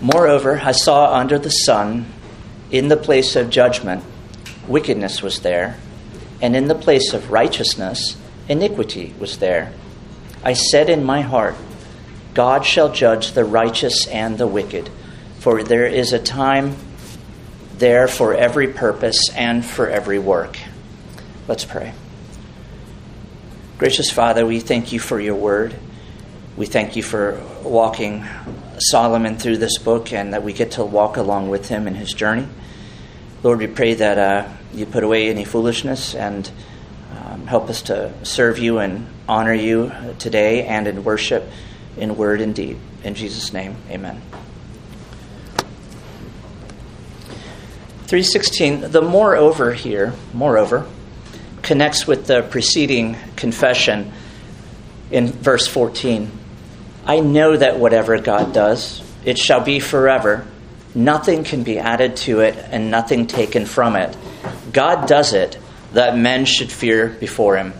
Moreover, I saw under the sun, in the place of judgment, wickedness was there, and in the place of righteousness, iniquity was there. I said in my heart, God shall judge the righteous and the wicked, for there is a time there for every purpose and for every work. Let's pray. Gracious Father, we thank you for your word. We thank you for walking Solomon through this book and that we get to walk along with him in his journey. Lord, we pray that uh, you put away any foolishness and um, help us to serve you and honor you today and in worship, in word and deed. In Jesus' name, amen. 316, the moreover here, moreover, connects with the preceding confession in verse 14. I know that whatever God does, it shall be forever. Nothing can be added to it and nothing taken from it. God does it that men should fear before him.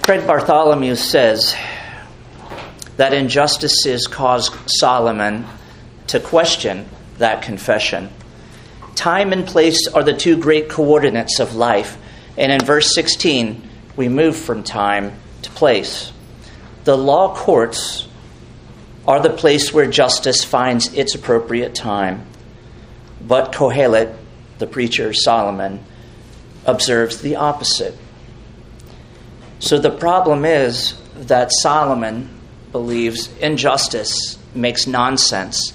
Craig Bartholomew says that injustices caused Solomon to question that confession. Time and place are the two great coordinates of life, and in verse 16, we move from time to place. The law courts are the place where justice finds its appropriate time. But Kohelet, the preacher Solomon, observes the opposite. So the problem is that Solomon believes injustice makes nonsense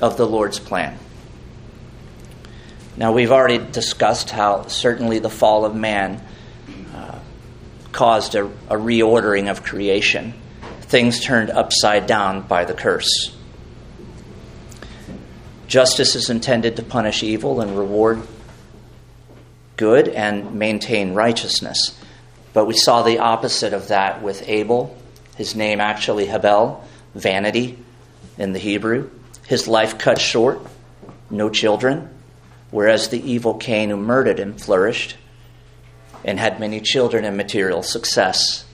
of the Lord's plan. Now, we've already discussed how certainly the fall of man caused a, a reordering of creation. Things turned upside down by the curse. Justice is intended to punish evil and reward good and maintain righteousness. But we saw the opposite of that with Abel, his name actually Habel, vanity in the Hebrew. His life cut short, no children whereas the evil Cain who murdered him flourished and had many children and material success.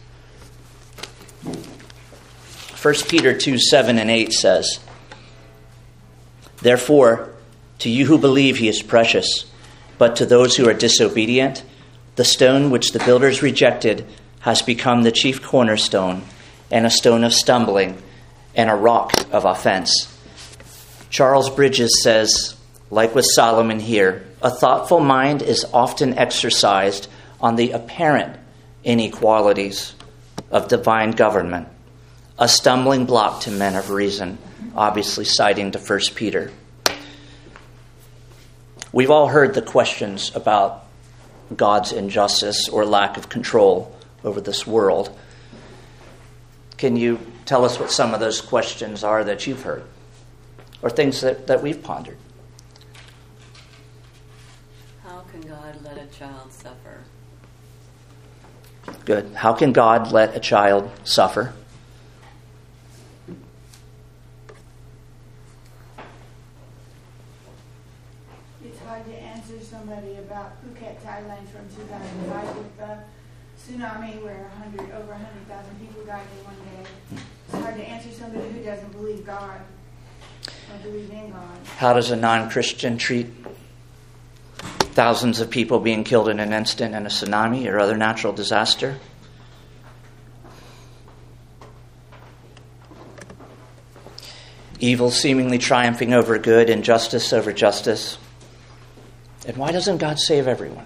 1 Peter 2 7 and 8 says, Therefore, to you who believe he is precious, but to those who are disobedient, the stone which the builders rejected has become the chief cornerstone, and a stone of stumbling, and a rock of offense. Charles Bridges says, like with Solomon here, a thoughtful mind is often exercised on the apparent inequalities of divine government, a stumbling block to men of reason, obviously citing to 1 Peter. We've all heard the questions about God's injustice or lack of control over this world. Can you tell us what some of those questions are that you've heard or things that, that we've pondered? How can God let a child suffer? Good. How can God let a child suffer? It's hard to answer somebody about Phuket, Thailand from 2005 with the tsunami where 100, over 100,000 people died in one day. It's hard to answer somebody who doesn't believe God or believe in God. How does a non Christian treat thousands of people being killed in an instant in a tsunami or other natural disaster. Evil seemingly triumphing over good, injustice over justice. And why doesn't God save everyone?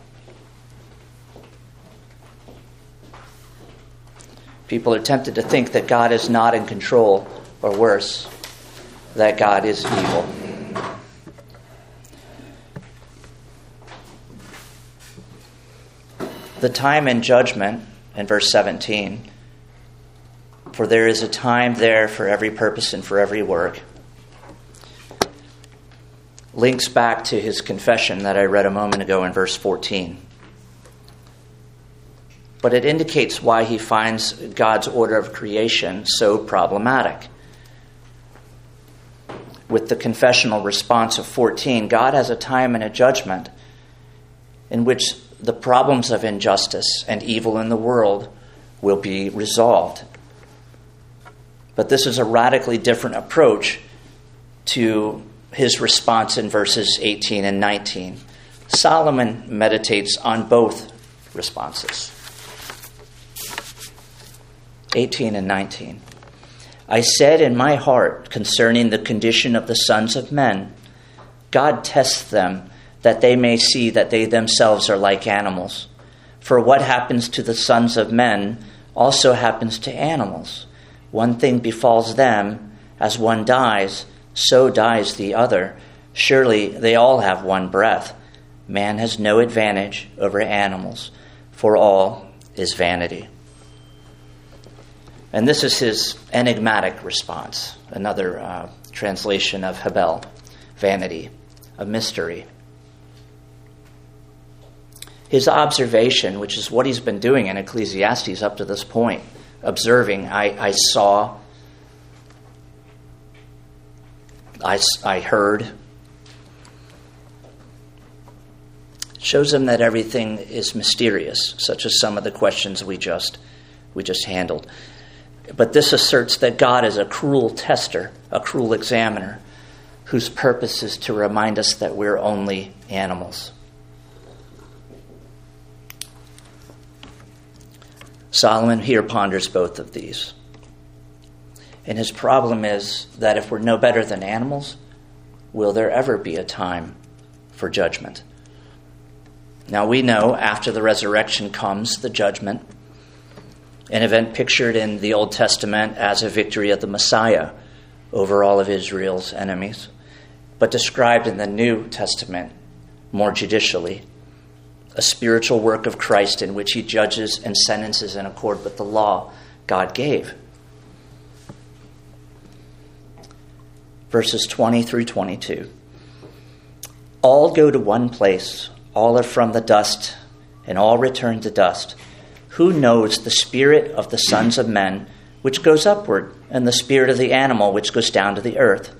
People are tempted to think that God is not in control, or worse, that God is evil. The time and judgment in verse 17. For there is a time there for every purpose and for every work. Links back to his confession that I read a moment ago in verse 14. But it indicates why he finds God's order of creation so problematic. With the confessional response of 14, God has a time and a judgment in which the problems of injustice and evil in the world will be resolved. But this is a radically different approach to his response in verses 18 and 19. Solomon meditates on both responses. 18 and 19. I said in my heart concerning the condition of the sons of men, God tests them that they may see that they themselves are like animals. For what happens to the sons of men also happens to animals. One thing befalls them, as one dies, so dies the other. Surely they all have one breath. Man has no advantage over animals, for all is vanity. And this is his enigmatic response, another uh, translation of Hebel, vanity, a mystery. His observation, which is what he's been doing in Ecclesiastes up to this point, observing, I, I saw, I, I heard, shows him that everything is mysterious, such as some of the questions we just, we just handled. But this asserts that God is a cruel tester, a cruel examiner, whose purpose is to remind us that we're only animals. Solomon here ponders both of these. And his problem is that if we're no better than animals, will there ever be a time for judgment? Now we know after the resurrection comes the judgment an event pictured in the Old Testament as a victory of the Messiah over all of Israel's enemies, but described in the New Testament more judicially a spiritual work of Christ in which he judges and sentences in accord with the law God gave. Verses 20 through 22. All go to one place, all are from the dust, and all return to dust. Who knows the spirit of the sons of men, which goes upward, and the spirit of the animal, which goes down to the earth?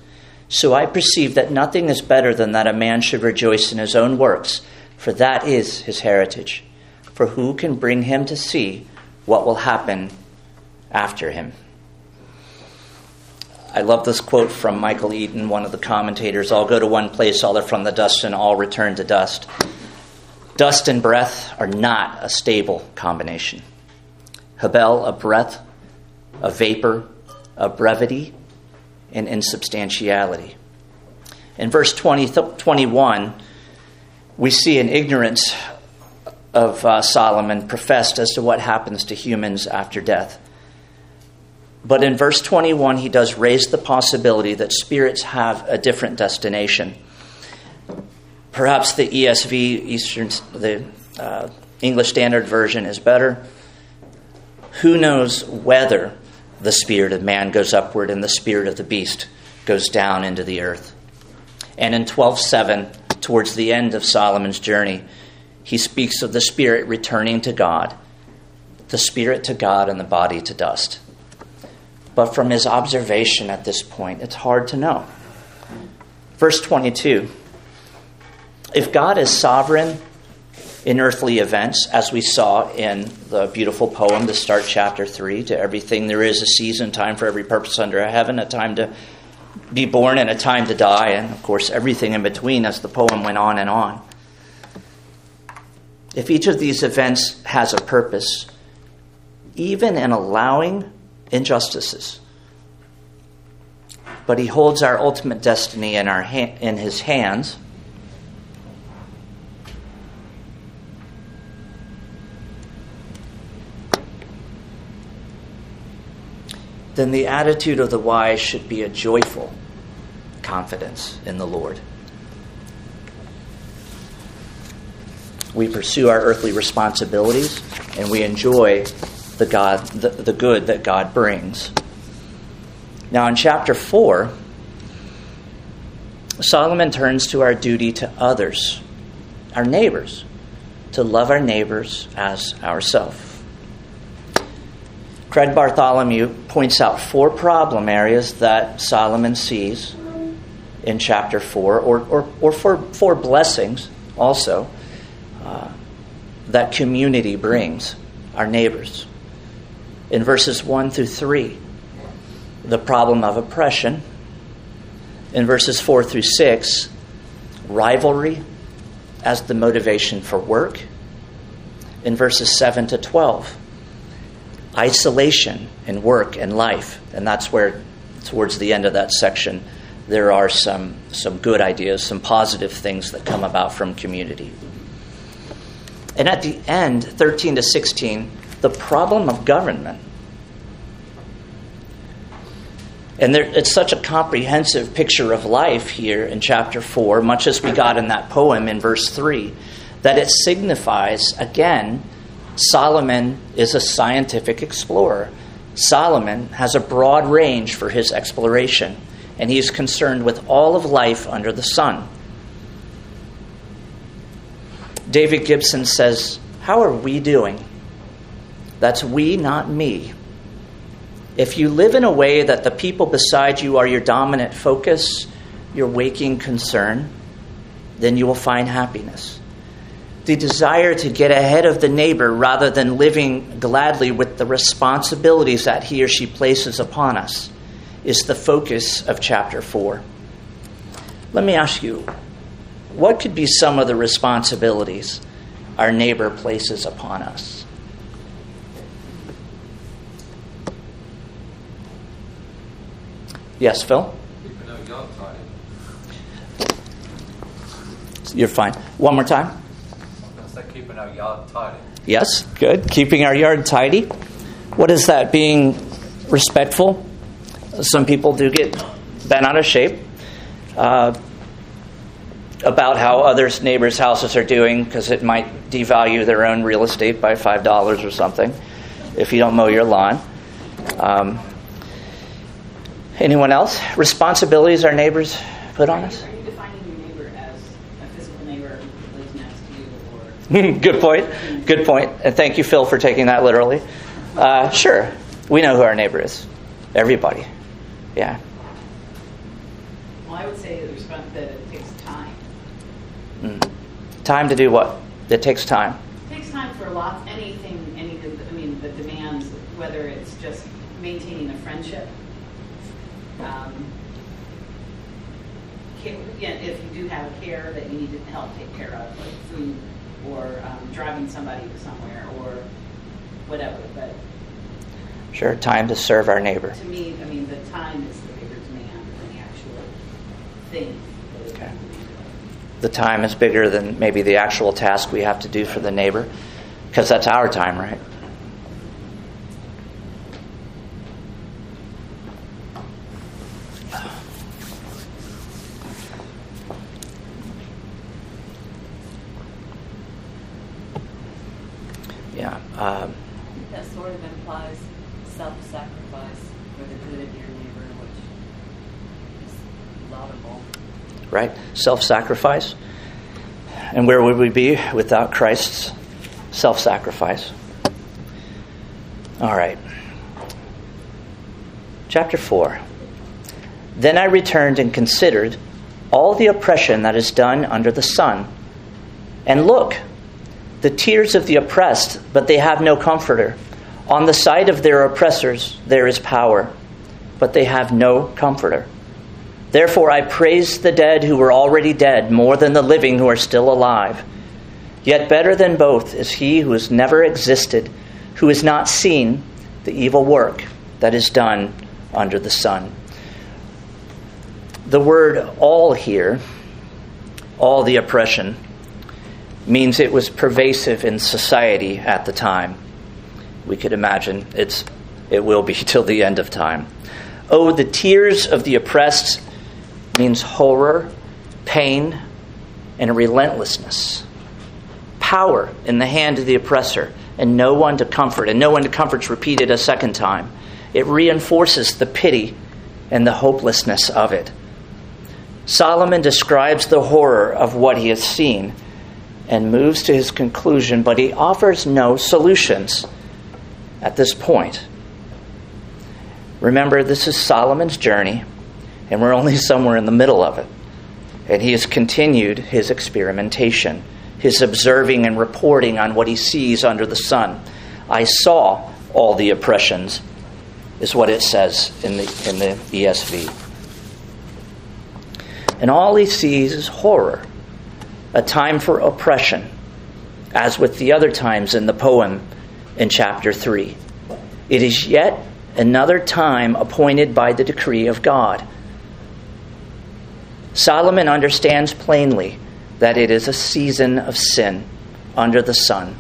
So I perceive that nothing is better than that a man should rejoice in his own works, for that is his heritage. For who can bring him to see what will happen after him? I love this quote from Michael Eaton, one of the commentators All go to one place, all are from the dust, and all return to dust. Dust and breath are not a stable combination. Hebel, a breath, a vapor, a brevity, and insubstantiality. In verse 20, 21, we see an ignorance of uh, Solomon professed as to what happens to humans after death. But in verse 21, he does raise the possibility that spirits have a different destination. Perhaps the ESV, Eastern, the uh, English Standard Version, is better. Who knows whether the spirit of man goes upward and the spirit of the beast goes down into the earth? And in 12:7, towards the end of Solomon's journey, he speaks of the spirit returning to God, the spirit to God and the body to dust. But from his observation at this point, it's hard to know. Verse 22 if God is sovereign in earthly events, as we saw in the beautiful poem to start chapter 3, to everything there is a season, time for every purpose under heaven, a time to be born and a time to die, and of course everything in between as the poem went on and on. If each of these events has a purpose, even in allowing injustices, but he holds our ultimate destiny in, our ha- in his hands then the attitude of the wise should be a joyful confidence in the Lord. We pursue our earthly responsibilities and we enjoy the, God, the, the good that God brings. Now, in chapter 4, Solomon turns to our duty to others, our neighbors, to love our neighbors as ourselves. Craig Bartholomew points out four problem areas that Solomon sees in chapter 4, or, or, or four, four blessings also uh, that community brings our neighbors. In verses 1 through 3, the problem of oppression. In verses 4 through 6, rivalry as the motivation for work. In verses 7 to 12, isolation in work and life. And that's where, towards the end of that section, there are some, some good ideas, some positive things that come about from community. And at the end, 13 to 16, the problem of government. And there, it's such a comprehensive picture of life here in chapter 4, much as we got in that poem in verse 3, that it signifies, again, Solomon is a scientific explorer. Solomon has a broad range for his exploration, and he is concerned with all of life under the sun. David Gibson says, How are we doing? That's we, not me. If you live in a way that the people beside you are your dominant focus, your waking concern, then you will find happiness. The desire to get ahead of the neighbor rather than living gladly with the responsibilities that he or she places upon us is the focus of chapter 4. Let me ask you what could be some of the responsibilities our neighbor places upon us? Yes, Phil? You're fine. One more time. Keeping our yard tidy. Yes, good. Keeping our yard tidy. What is that? Being respectful. Some people do get bent out of shape. Uh, about how others' neighbors' houses are doing because it might devalue their own real estate by five dollars or something if you don't mow your lawn. Um, anyone else? Responsibilities our neighbors put on us? Are you defining your neighbor as a physical neighbor who lives next to you, or Good point. Good point. And thank you, Phil, for taking that literally. Uh, sure, we know who our neighbor is. Everybody. Yeah. well, I would say the response that it takes time. Mm. Time to do what? It takes time. It takes time for lots, anything, any. I mean, the demands, whether it's just maintaining a friendship. Um, care, yeah, if you do have care that you need to help take care of, like food, or um, driving somebody to somewhere, or whatever. But Sure, time to serve our neighbor. to me, I mean, the time is the bigger demand than the actual thing. Okay. The time is bigger than maybe the actual task we have to do for the neighbor because that's our time, right? Yeah. Um, That sort of implies self-sacrifice for the good of your neighbor, which is laudable. right? Self sacrifice. And where would we be without Christ's self sacrifice? All right. Chapter 4. Then I returned and considered all the oppression that is done under the sun. And look, the tears of the oppressed, but they have no comforter. On the side of their oppressors there is power, but they have no comforter. Therefore, I praise the dead who were already dead more than the living who are still alive. Yet better than both is he who has never existed, who has not seen the evil work that is done under the sun. The word all here, all the oppression, means it was pervasive in society at the time. We could imagine it's, it will be till the end of time. Oh, the tears of the oppressed means horror, pain, and relentlessness. Power in the hand of the oppressor, and no one to comfort, and no one to comfort's repeated a second time. It reinforces the pity and the hopelessness of it. Solomon describes the horror of what he has seen and moves to his conclusion, but he offers no solutions at this point. Remember, this is Solomon's journey, and we're only somewhere in the middle of it. And he has continued his experimentation, his observing and reporting on what he sees under the sun. I saw all the oppressions is what it says in the, in the ESV. And all he sees is horror, a time for oppression, as with the other times in the poem in chapter 3. It is yet another time appointed by the decree of God. Solomon understands plainly that it is a season of sin under the sun,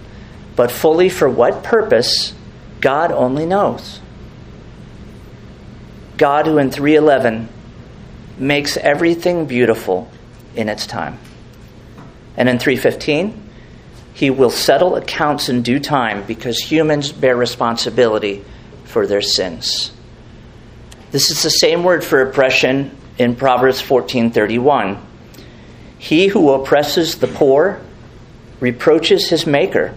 but fully for what purpose, God only knows. God, who in 311 makes everything beautiful in its time. And in 315, he will settle accounts in due time because humans bear responsibility for their sins. This is the same word for oppression in Proverbs 14:31. He who oppresses the poor reproaches his maker,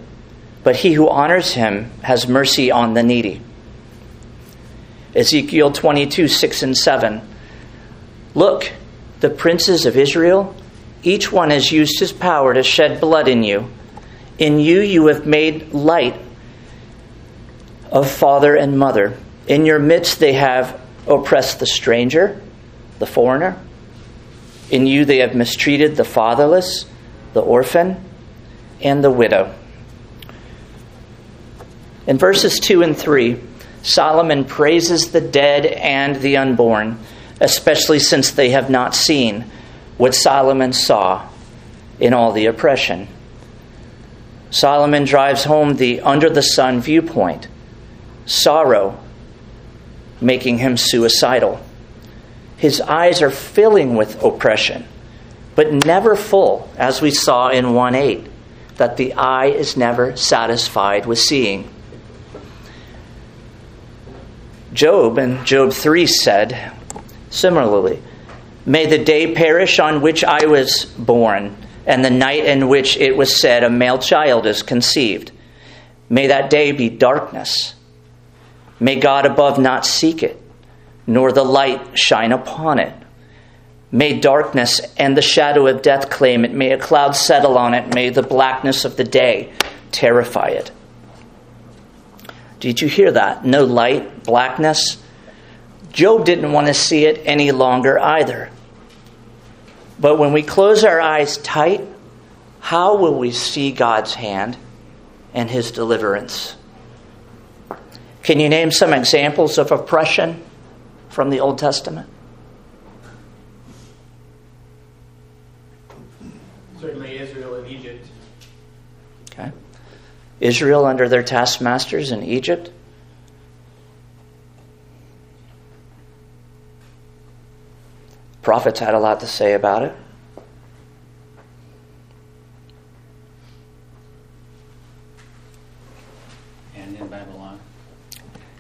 but he who honors him has mercy on the needy. Ezekiel 22, 6 and 7. Look, the princes of Israel, each one has used his power to shed blood in you. In you, you have made light of father and mother. In your midst, they have oppressed the stranger, the foreigner. In you, they have mistreated the fatherless, the orphan, and the widow. In verses 2 and 3, Solomon praises the dead and the unborn, especially since they have not seen what Solomon saw in all the oppression. Solomon drives home the under the sun viewpoint sorrow, making him suicidal. His eyes are filling with oppression, but never full, as we saw in 1 8, that the eye is never satisfied with seeing. Job in Job 3 said, similarly, May the day perish on which I was born, and the night in which it was said, A male child is conceived. May that day be darkness. May God above not seek it, nor the light shine upon it. May darkness and the shadow of death claim it. May a cloud settle on it. May the blackness of the day terrify it. Did you hear that? No light, blackness. Job didn't want to see it any longer either. But when we close our eyes tight, how will we see God's hand and his deliverance? Can you name some examples of oppression from the Old Testament? Certainly Israel and Egypt. Okay. Israel under their taskmasters in Egypt. Prophets had a lot to say about it.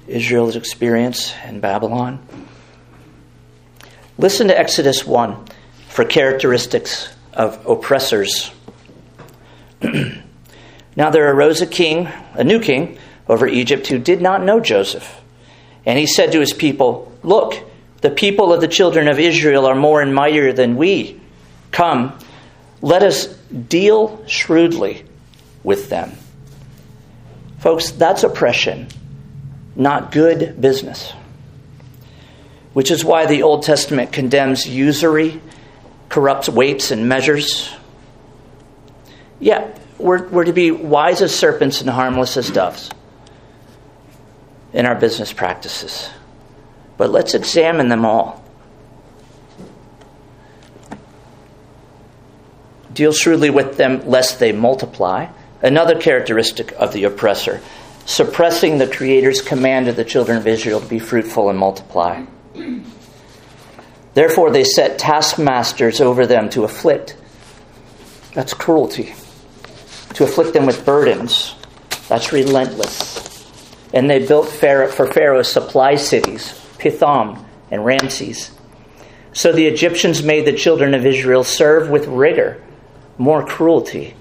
Israel's experience in Babylon. Listen to Exodus 1 for characteristics of oppressors. now there arose a king, a new king, over Egypt who did not know Joseph. And he said to his people, Look, the people of the children of Israel are more and mightier than we. Come, let us deal shrewdly with them. Folks, that's oppression, not good business. Which is why the Old Testament condemns usury, corrupts weights and measures. Yeah, we're, we're to be wise as serpents and harmless as doves in our business practices. But let's examine them all. Deal shrewdly with them lest they multiply. Another characteristic of the oppressor, suppressing the Creator's command to the children of Israel to be fruitful and multiply. Therefore, they set taskmasters over them to afflict. That's cruelty. To afflict them with burdens. That's relentless. And they built for Pharaoh supply cities, Pithom and Ramses. So the Egyptians made the children of Israel serve with rigor, more cruelty,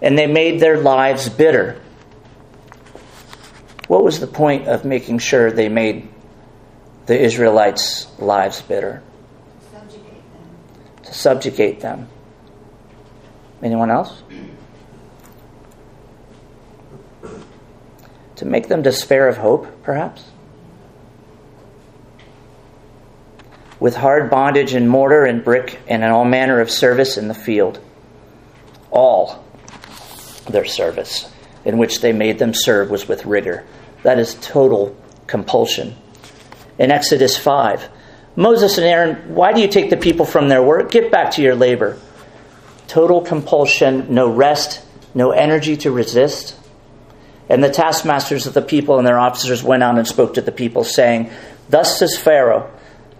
and they made their lives bitter. What was the point of making sure they made the Israelites' lives bitter? Subjugate them. To subjugate them. Anyone else? To make them despair of hope, perhaps? with hard bondage and mortar and brick and in all manner of service in the field. All their service in which they made them serve was with rigor. That is total compulsion. In Exodus 5, Moses and Aaron, why do you take the people from their work? Get back to your labor. Total compulsion, no rest, no energy to resist. And the taskmasters of the people and their officers went out and spoke to the people, saying, Thus says Pharaoh,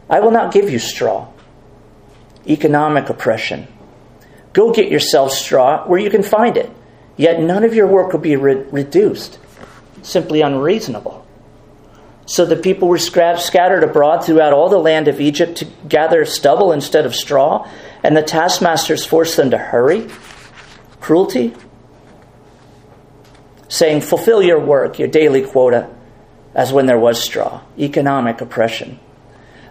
I will not give you straw. Economic oppression. Go get yourself straw where you can find it, yet none of your work will be re- reduced. Simply unreasonable. So the people were scattered abroad throughout all the land of Egypt to gather stubble instead of straw, and the taskmasters forced them to hurry. Cruelty? Saying, fulfill your work, your daily quota, as when there was straw. Economic oppression.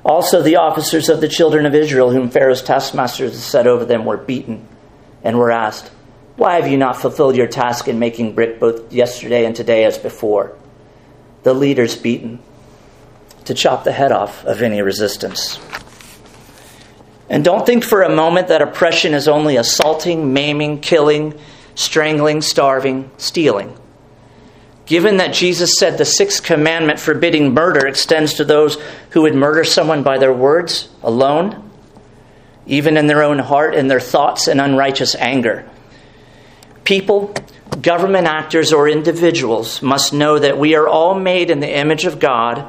Also, the officers of the children of Israel, whom Pharaoh's taskmasters set over them, were beaten and were asked, Why have you not fulfilled your task in making brick both yesterday and today as before? the leaders beaten, to chop the head off of any resistance. And don't think for a moment that oppression is only assaulting, maiming, killing, strangling, starving, stealing. Given that Jesus said the sixth commandment forbidding murder extends to those who would murder someone by their words alone, even in their own heart, in their thoughts and unrighteous anger. People government actors or individuals must know that we are all made in the image of God,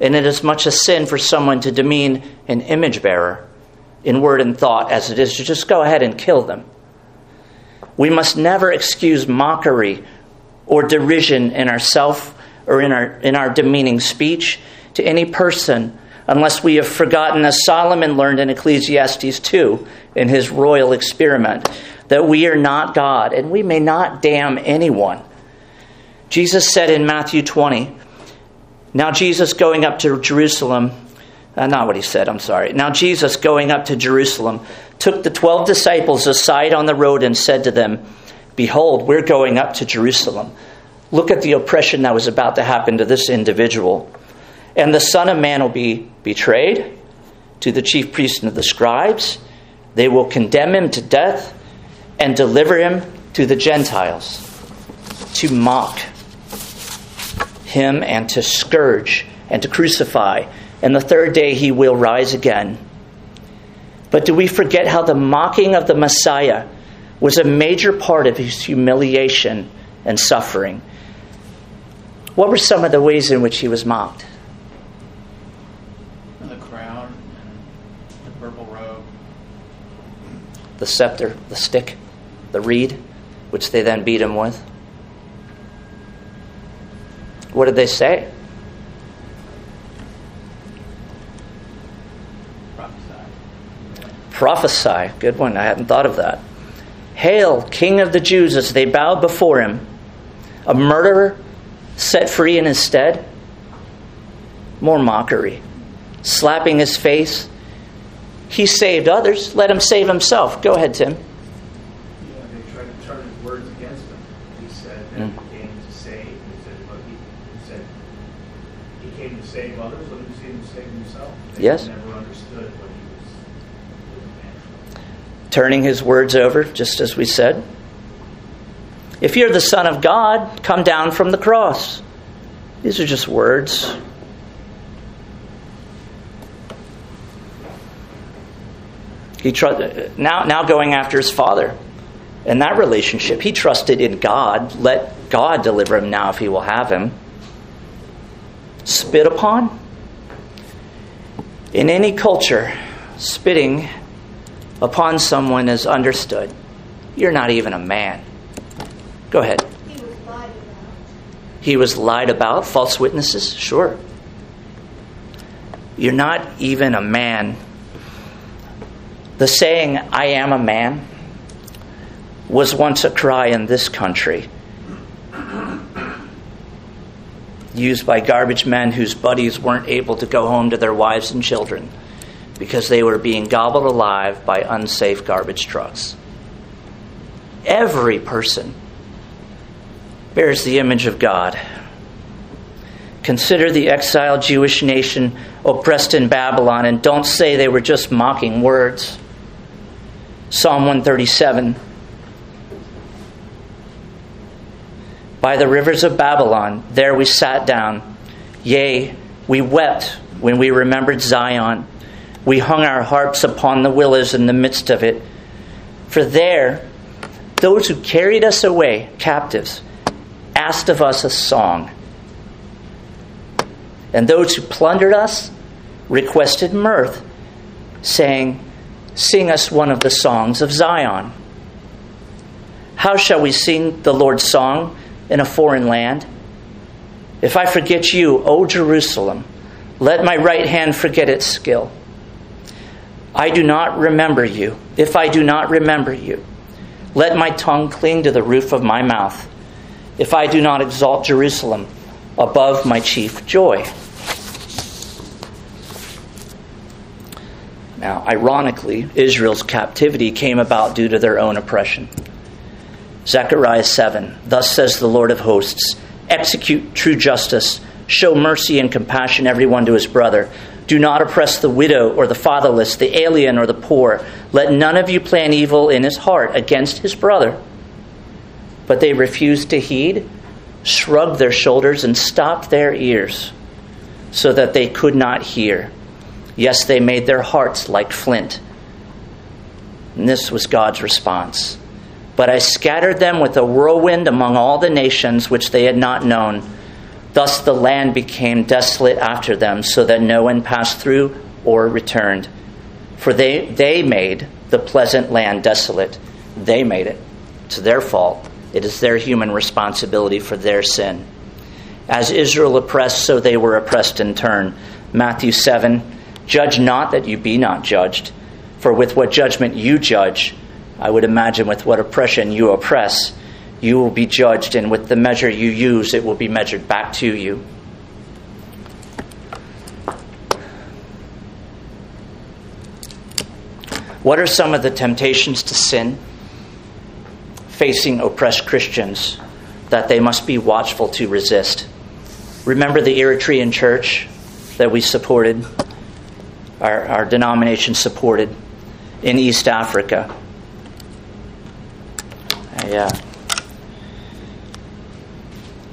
and it is much a sin for someone to demean an image bearer in word and thought as it is to just go ahead and kill them. We must never excuse mockery or derision in ourself or in our, in our demeaning speech to any person unless we have forgotten, as Solomon learned in Ecclesiastes 2 in his royal experiment, that we are not God and we may not damn anyone. Jesus said in Matthew 20, now Jesus going up to Jerusalem, uh, not what he said, I'm sorry. Now Jesus going up to Jerusalem took the 12 disciples aside on the road and said to them, Behold, we're going up to Jerusalem. Look at the oppression that was about to happen to this individual. And the Son of Man will be betrayed to the chief priests and the scribes. They will condemn him to death and deliver him to the Gentiles to mock him and to scourge and to crucify. And the third day he will rise again. But do we forget how the mocking of the Messiah was a major part of his humiliation and suffering? What were some of the ways in which he was mocked? The crown and the purple robe. The scepter, the stick the reed, which they then beat him with. What did they say? Prophesy. Prophesy. Good one. I hadn't thought of that. Hail, King of the Jews, as they bowed before him. A murderer set free in his stead? More mockery. Slapping his face. He saved others. Let him save himself. Go ahead, Tim. save others, let him see him save himself. They yes. Turning his words over, just as we said. If you're the Son of God, come down from the cross. These are just words. He tr- now, now going after his father. In that relationship, he trusted in God. Let God deliver him now if he will have him spit upon? In any culture, spitting upon someone is understood. You're not even a man. Go ahead. He was lied about. He was lied about, false witnesses? Sure. You're not even a man. The saying, I am a man, was once a cry in this country used by garbage men whose buddies weren't able to go home to their wives and children because they were being gobbled alive by unsafe garbage trucks. Every person bears the image of God. Consider the exiled Jewish nation oppressed in Babylon, and don't say they were just mocking words. Psalm 137. By the rivers of Babylon, there we sat down. Yea, we wept when we remembered Zion. We hung our harps upon the willows in the midst of it. For there, those who carried us away captives asked of us a song. And those who plundered us requested mirth, saying, Sing us one of the songs of Zion. How shall we sing the Lord's song in a foreign land? If I forget you, O Jerusalem, let my right hand forget its skill. I do not remember you. If I do not remember you, let my tongue cling to the roof of my mouth. If I do not exalt Jerusalem above my chief joy. Now, ironically, Israel's captivity came about due to their own oppression. Zechariah 7 Thus says the Lord of hosts Execute true justice, show mercy and compassion everyone to his brother. Do not oppress the widow or the fatherless, the alien or the poor. Let none of you plan evil in his heart against his brother. But they refused to heed, shrugged their shoulders, and stopped their ears so that they could not hear. Yes, they made their hearts like flint. And this was God's response. But I scattered them with a whirlwind among all the nations which they had not known. Thus the land became desolate after them, so that no one passed through or returned. For they, they made the pleasant land desolate. They made it. It's their fault. It is their human responsibility for their sin. As Israel oppressed, so they were oppressed in turn. Matthew 7 Judge not that you be not judged, for with what judgment you judge, I would imagine with what oppression you oppress, you will be judged, and with the measure you use, it will be measured back to you. What are some of the temptations to sin facing oppressed Christians that they must be watchful to resist? Remember the Eritrean church that we supported, our, our denomination supported in East Africa. Yeah.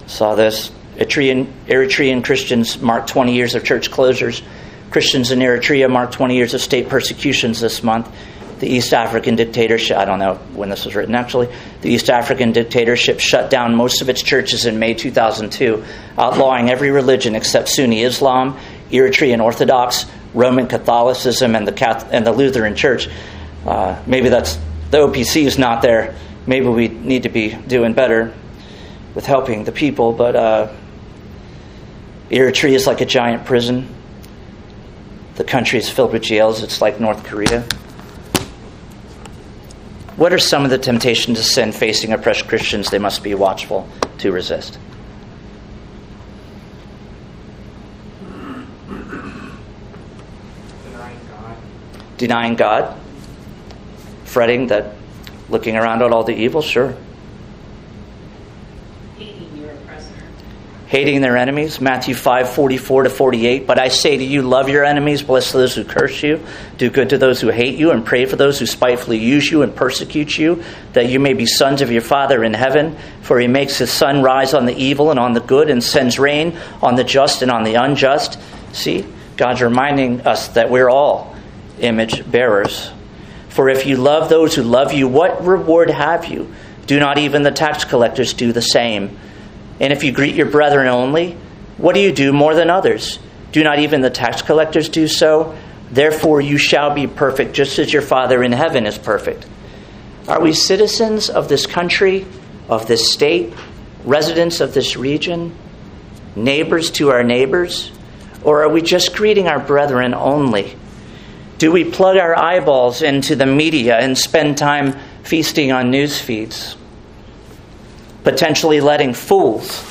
Saw this. Eritrean, Eritrean Christians mark 20 years of church closures. Christians in Eritrea mark 20 years of state persecutions this month. The East African dictatorship, I don't know when this was written actually, the East African dictatorship shut down most of its churches in May 2002, outlawing every religion except Sunni Islam, Eritrean Orthodox, Roman Catholicism, and the, Catholic, and the Lutheran Church. Uh, maybe that's the OPC is not there maybe we need to be doing better with helping the people. But uh, Eritrea is like a giant prison. The country is filled with jails. It's like North Korea. What are some of the temptations to sin facing oppressed Christians they must be watchful to resist? Denying God. Denying God, fretting that looking around at all the evil, sure. Hating your oppressor. Hating their enemies, Matthew 5 44 to 48. But I say to you, love your enemies, bless those who curse you, do good to those who hate you, and pray for those who spitefully use you and persecute you, that you may be sons of your Father in heaven. For he makes his sun rise on the evil and on the good, and sends rain on the just and on the unjust. See, God's reminding us that we're all image bearers. For if you love those who love you, what reward have you? Do not even the tax collectors do the same? And if you greet your brethren only, what do you do more than others? Do not even the tax collectors do so? Therefore, you shall be perfect, just as your Father in heaven is perfect. Are we citizens of this country, of this state, residents of this region, neighbors to our neighbors? Or are we just greeting our brethren only? Do we plug our eyeballs into the media and spend time feasting on news feeds? Potentially letting fools,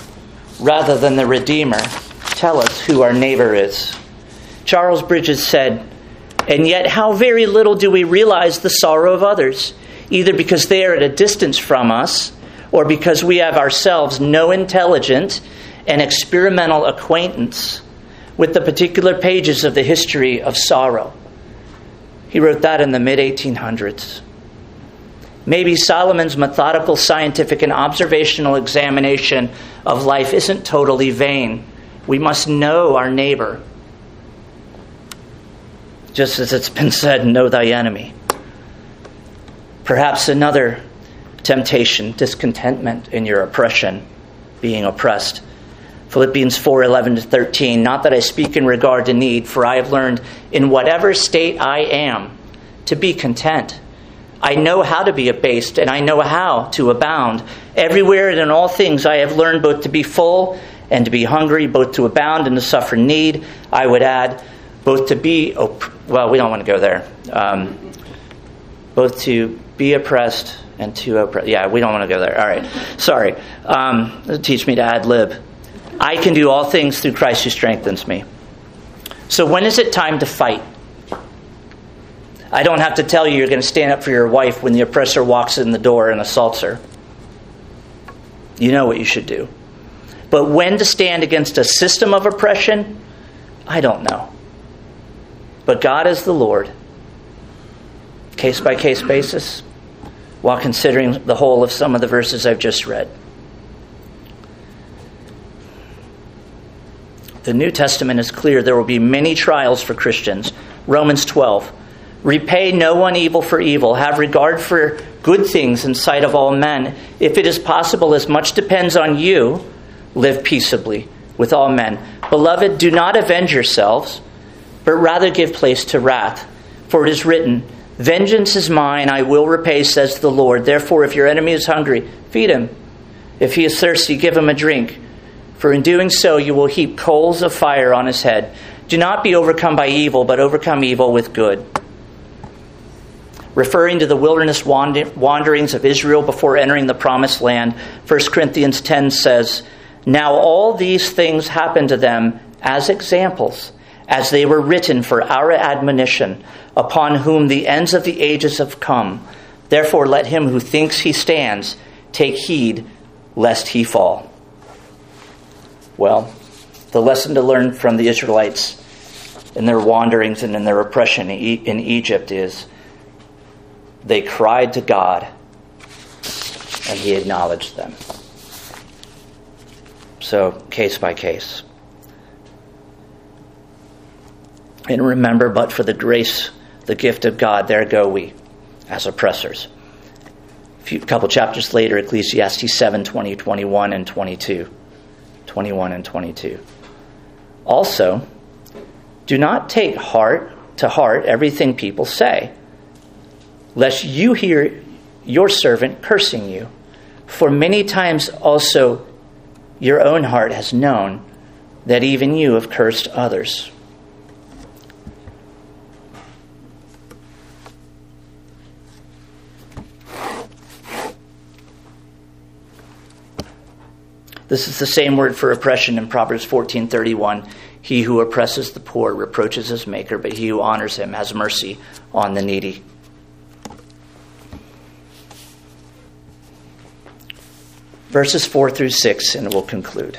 rather than the Redeemer, tell us who our neighbor is. Charles Bridges said, And yet, how very little do we realize the sorrow of others, either because they are at a distance from us, or because we have ourselves no intelligent and experimental acquaintance with the particular pages of the history of sorrow. He wrote that in the mid 1800s. Maybe Solomon's methodical, scientific, and observational examination of life isn't totally vain. We must know our neighbor. Just as it's been said, know thy enemy. Perhaps another temptation, discontentment in your oppression, being oppressed. Philippians 4 11 to 13. Not that I speak in regard to need, for I have learned in whatever state I am to be content. I know how to be abased, and I know how to abound. Everywhere and in all things I have learned both to be full and to be hungry, both to abound and to suffer need. I would add, both to be, op- well, we don't want to go there. Um, both to be oppressed and to oppress. Yeah, we don't want to go there. All right. Sorry. Um, teach me to ad lib. I can do all things through Christ who strengthens me. So when is it time to fight? I don't have to tell you you're going to stand up for your wife when the oppressor walks in the door and assaults her. You know what you should do. But when to stand against a system of oppression, I don't know. But God is the Lord. Case by case basis, while considering the whole of some of the verses I've just read. The New Testament is clear there will be many trials for Christians. Romans 12. Repay no one evil for evil. Have regard for good things in sight of all men. If it is possible, as much depends on you, live peaceably with all men. Beloved, do not avenge yourselves, but rather give place to wrath. For it is written, Vengeance is mine, I will repay, says the Lord. Therefore, if your enemy is hungry, feed him. If he is thirsty, give him a drink. For in doing so, you will heap coals of fire on his head. Do not be overcome by evil, but overcome evil with good referring to the wilderness wanderings of Israel before entering the promised land, 1 Corinthians 10 says, Now all these things happened to them as examples, as they were written for our admonition, upon whom the ends of the ages have come. Therefore, let him who thinks he stands take heed lest he fall. Well, the lesson to learn from the Israelites in their wanderings and in their oppression in Egypt is they cried to God, and He acknowledged them. So, case by case. And remember, but for the grace, the gift of God, there go we as oppressors. A few, couple chapters later, Ecclesiastes 7 20, 21, and 22. 21 and 22. Also, do not take heart to heart everything people say lest you hear your servant cursing you. For many times also your own heart has known that even you have cursed others. This is the same word for oppression in Proverbs 14:31. He who oppresses the poor reproaches his maker, but he who honors him has mercy on the needy. verses 4 through 6, and we'll conclude.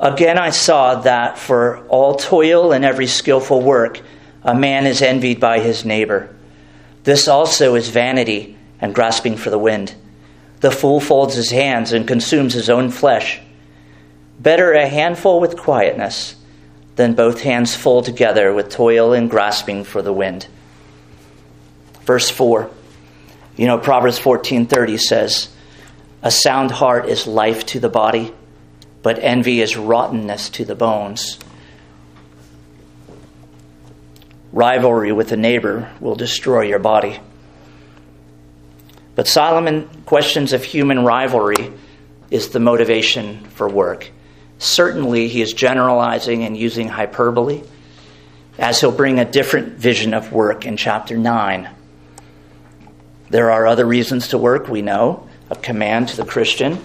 Again, I saw that for all toil and every skillful work, a man is envied by his neighbor. This also is vanity and grasping for the wind. The fool folds his hands and consumes his own flesh. Better a handful with quietness than both hands full together with toil and grasping for the wind. Verse 4 you know, Proverbs 14:30 says, "A sound heart is life to the body, but envy is rottenness to the bones." Rivalry with a neighbor will destroy your body. But Solomon questions if human rivalry is the motivation for work. Certainly, he is generalizing and using hyperbole, as he'll bring a different vision of work in chapter 9. There are other reasons to work, we know, a command to the Christian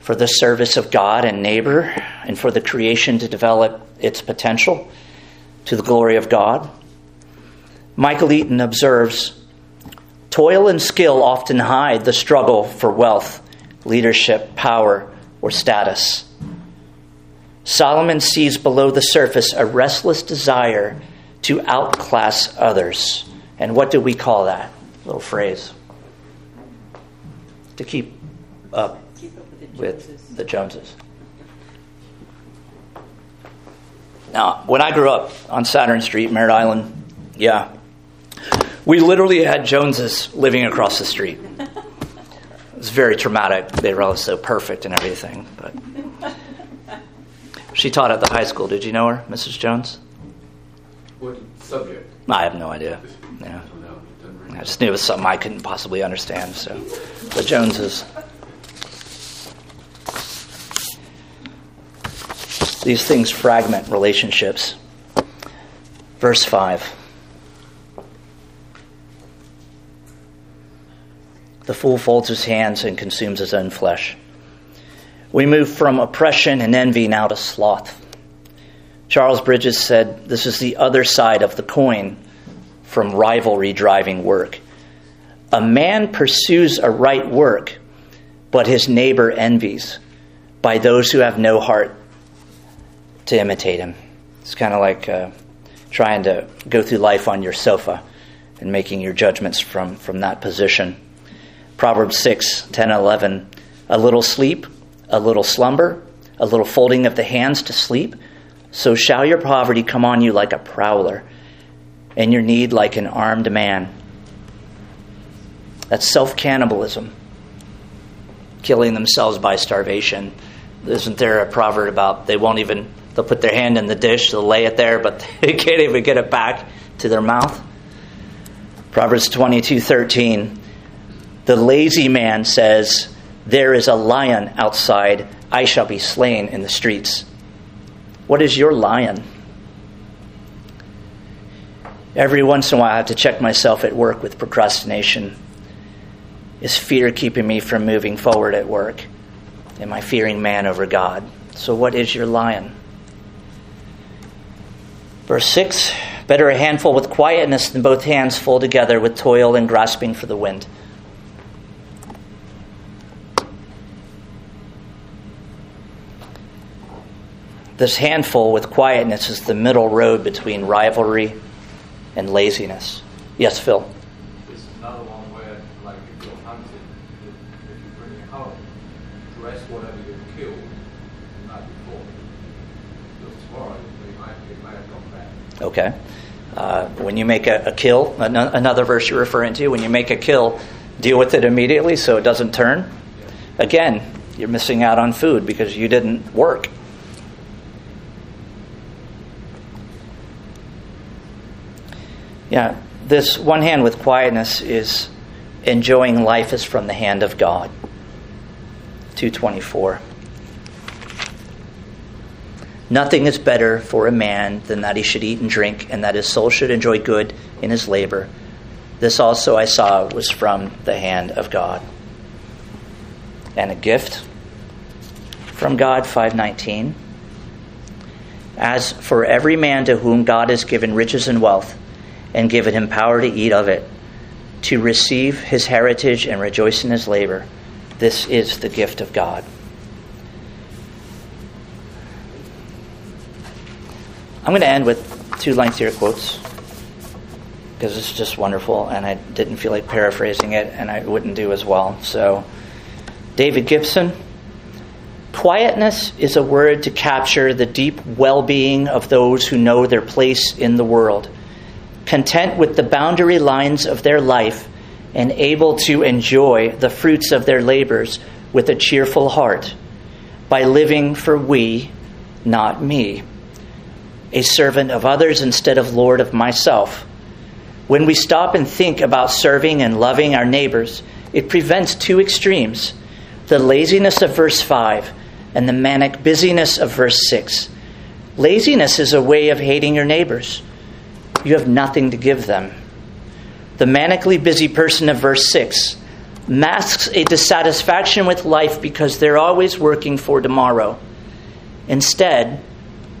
for the service of God and neighbor, and for the creation to develop its potential to the glory of God. Michael Eaton observes Toil and skill often hide the struggle for wealth, leadership, power, or status. Solomon sees below the surface a restless desire to outclass others. And what do we call that little phrase? To keep up with the Joneses. Now, when I grew up on Saturn Street, Merritt Island, yeah, we literally had Joneses living across the street. It was very traumatic. They were all so perfect and everything, but she taught at the high school. Did you know her, Mrs. Jones? What subject? I have no idea. Yeah. No, doesn't ring. I just knew it was something I couldn't possibly understand. So, the Joneses. These things fragment relationships. Verse 5. The fool folds his hands and consumes his own flesh. We move from oppression and envy now to sloth. Charles Bridges said this is the other side of the coin from rivalry driving work. A man pursues a right work, but his neighbor envies by those who have no heart to imitate him. It's kind of like uh, trying to go through life on your sofa and making your judgments from, from that position. Proverbs 6, 10, 11. A little sleep, a little slumber, a little folding of the hands to sleep. So shall your poverty come on you like a prowler, and your need like an armed man. That's self cannibalism, killing themselves by starvation. Isn't there a proverb about they won't even, they'll put their hand in the dish, they'll lay it there, but they can't even get it back to their mouth? Proverbs 22 13. The lazy man says, There is a lion outside, I shall be slain in the streets. What is your lion? Every once in a while, I have to check myself at work with procrastination. Is fear keeping me from moving forward at work? Am I fearing man over God? So, what is your lion? Verse 6 Better a handful with quietness than both hands full together with toil and grasping for the wind. This handful with quietness is the middle road between rivalry and laziness. Yes, Phil. It's another one where, like, if you're hunting, if, if you bring it home, dress whatever you've killed the night before. Because tomorrow it might, it have gone bad. Okay. Uh, when you make a, a kill, an- another verse you're referring to, when you make a kill, deal with it immediately so it doesn't turn. Again, you're missing out on food because you didn't work. Yeah, this one hand with quietness is enjoying life as from the hand of God. 224. Nothing is better for a man than that he should eat and drink, and that his soul should enjoy good in his labor. This also I saw was from the hand of God. And a gift from God, 519. As for every man to whom God has given riches and wealth, and given him power to eat of it, to receive his heritage and rejoice in his labor, this is the gift of God. I'm going to end with two lengthier quotes because it's just wonderful, and I didn't feel like paraphrasing it, and I wouldn't do as well. So, David Gibson Quietness is a word to capture the deep well being of those who know their place in the world, content with the boundary lines of their life, and able to enjoy the fruits of their labors with a cheerful heart by living for we, not me a servant of others instead of Lord of myself. When we stop and think about serving and loving our neighbors, it prevents two extremes the laziness of verse 5 and the manic busyness of verse 6. Laziness is a way of hating your neighbors. You have nothing to give them. The manically busy person of verse 6 masks a dissatisfaction with life because they're always working for tomorrow. Instead,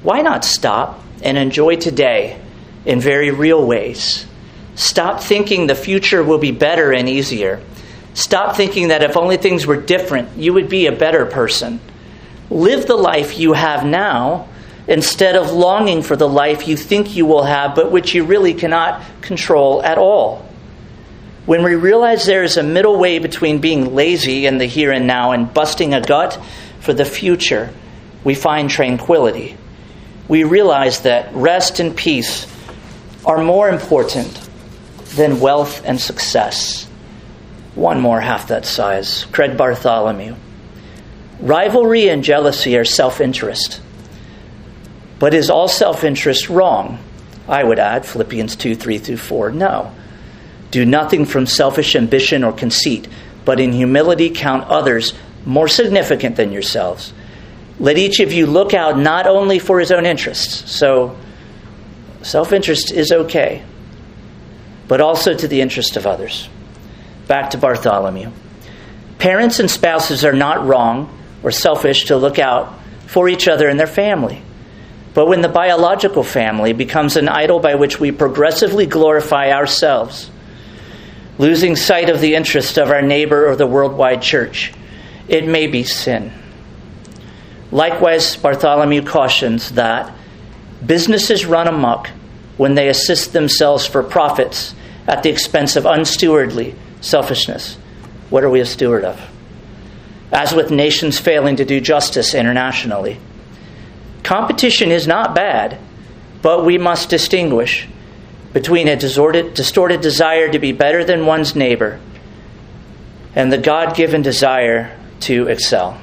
why not stop and enjoy today in very real ways? Stop thinking the future will be better and easier. Stop thinking that if only things were different, you would be a better person. Live the life you have now instead of longing for the life you think you will have, but which you really cannot control at all. When we realize there is a middle way between being lazy in the here and now and busting a gut for the future, we find tranquility. We realize that rest and peace are more important than wealth and success. One more half that size. Craig Bartholomew. Rivalry and jealousy are self interest. But is all self interest wrong? I would add, Philippians 2 3 through 4. No. Do nothing from selfish ambition or conceit, but in humility count others more significant than yourselves. Let each of you look out not only for his own interests, so self interest is okay, but also to the interest of others. Back to Bartholomew. Parents and spouses are not wrong or selfish to look out for each other and their family. But when the biological family becomes an idol by which we progressively glorify ourselves, losing sight of the interest of our neighbor or the worldwide church, it may be sin. Likewise, Bartholomew cautions that businesses run amok when they assist themselves for profits at the expense of unstewardly selfishness. What are we a steward of? As with nations failing to do justice internationally. Competition is not bad, but we must distinguish between a distorted, distorted desire to be better than one's neighbor and the God given desire to excel.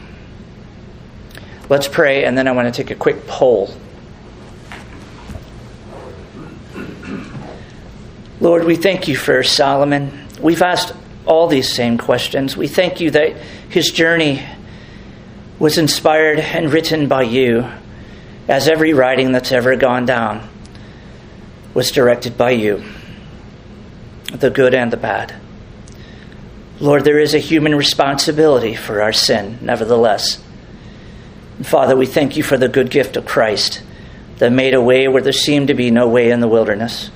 Let's pray, and then I want to take a quick poll. Lord, we thank you for Solomon. We've asked all these same questions. We thank you that his journey was inspired and written by you, as every writing that's ever gone down was directed by you, the good and the bad. Lord, there is a human responsibility for our sin, nevertheless. And Father, we thank you for the good gift of Christ that made a way where there seemed to be no way in the wilderness.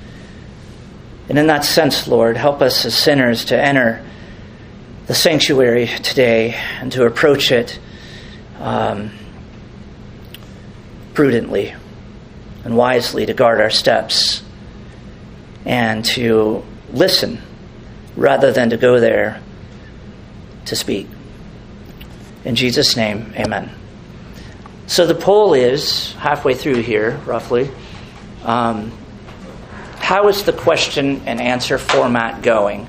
And in that sense, Lord, help us as sinners to enter the sanctuary today and to approach it um, prudently and wisely, to guard our steps and to listen rather than to go there to speak. In Jesus' name, amen. So the poll is halfway through here, roughly. Um, how is the question and answer format going?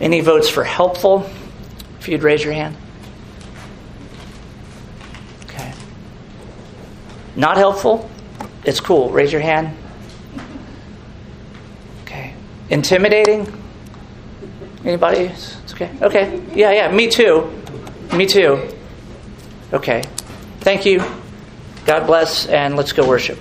Any votes for helpful? If you'd raise your hand. Okay. Not helpful? It's cool. Raise your hand. Okay. Intimidating? Anybody? It's okay. Okay. Yeah, yeah. Me too. Me too. Okay. Thank you. God bless, and let's go worship.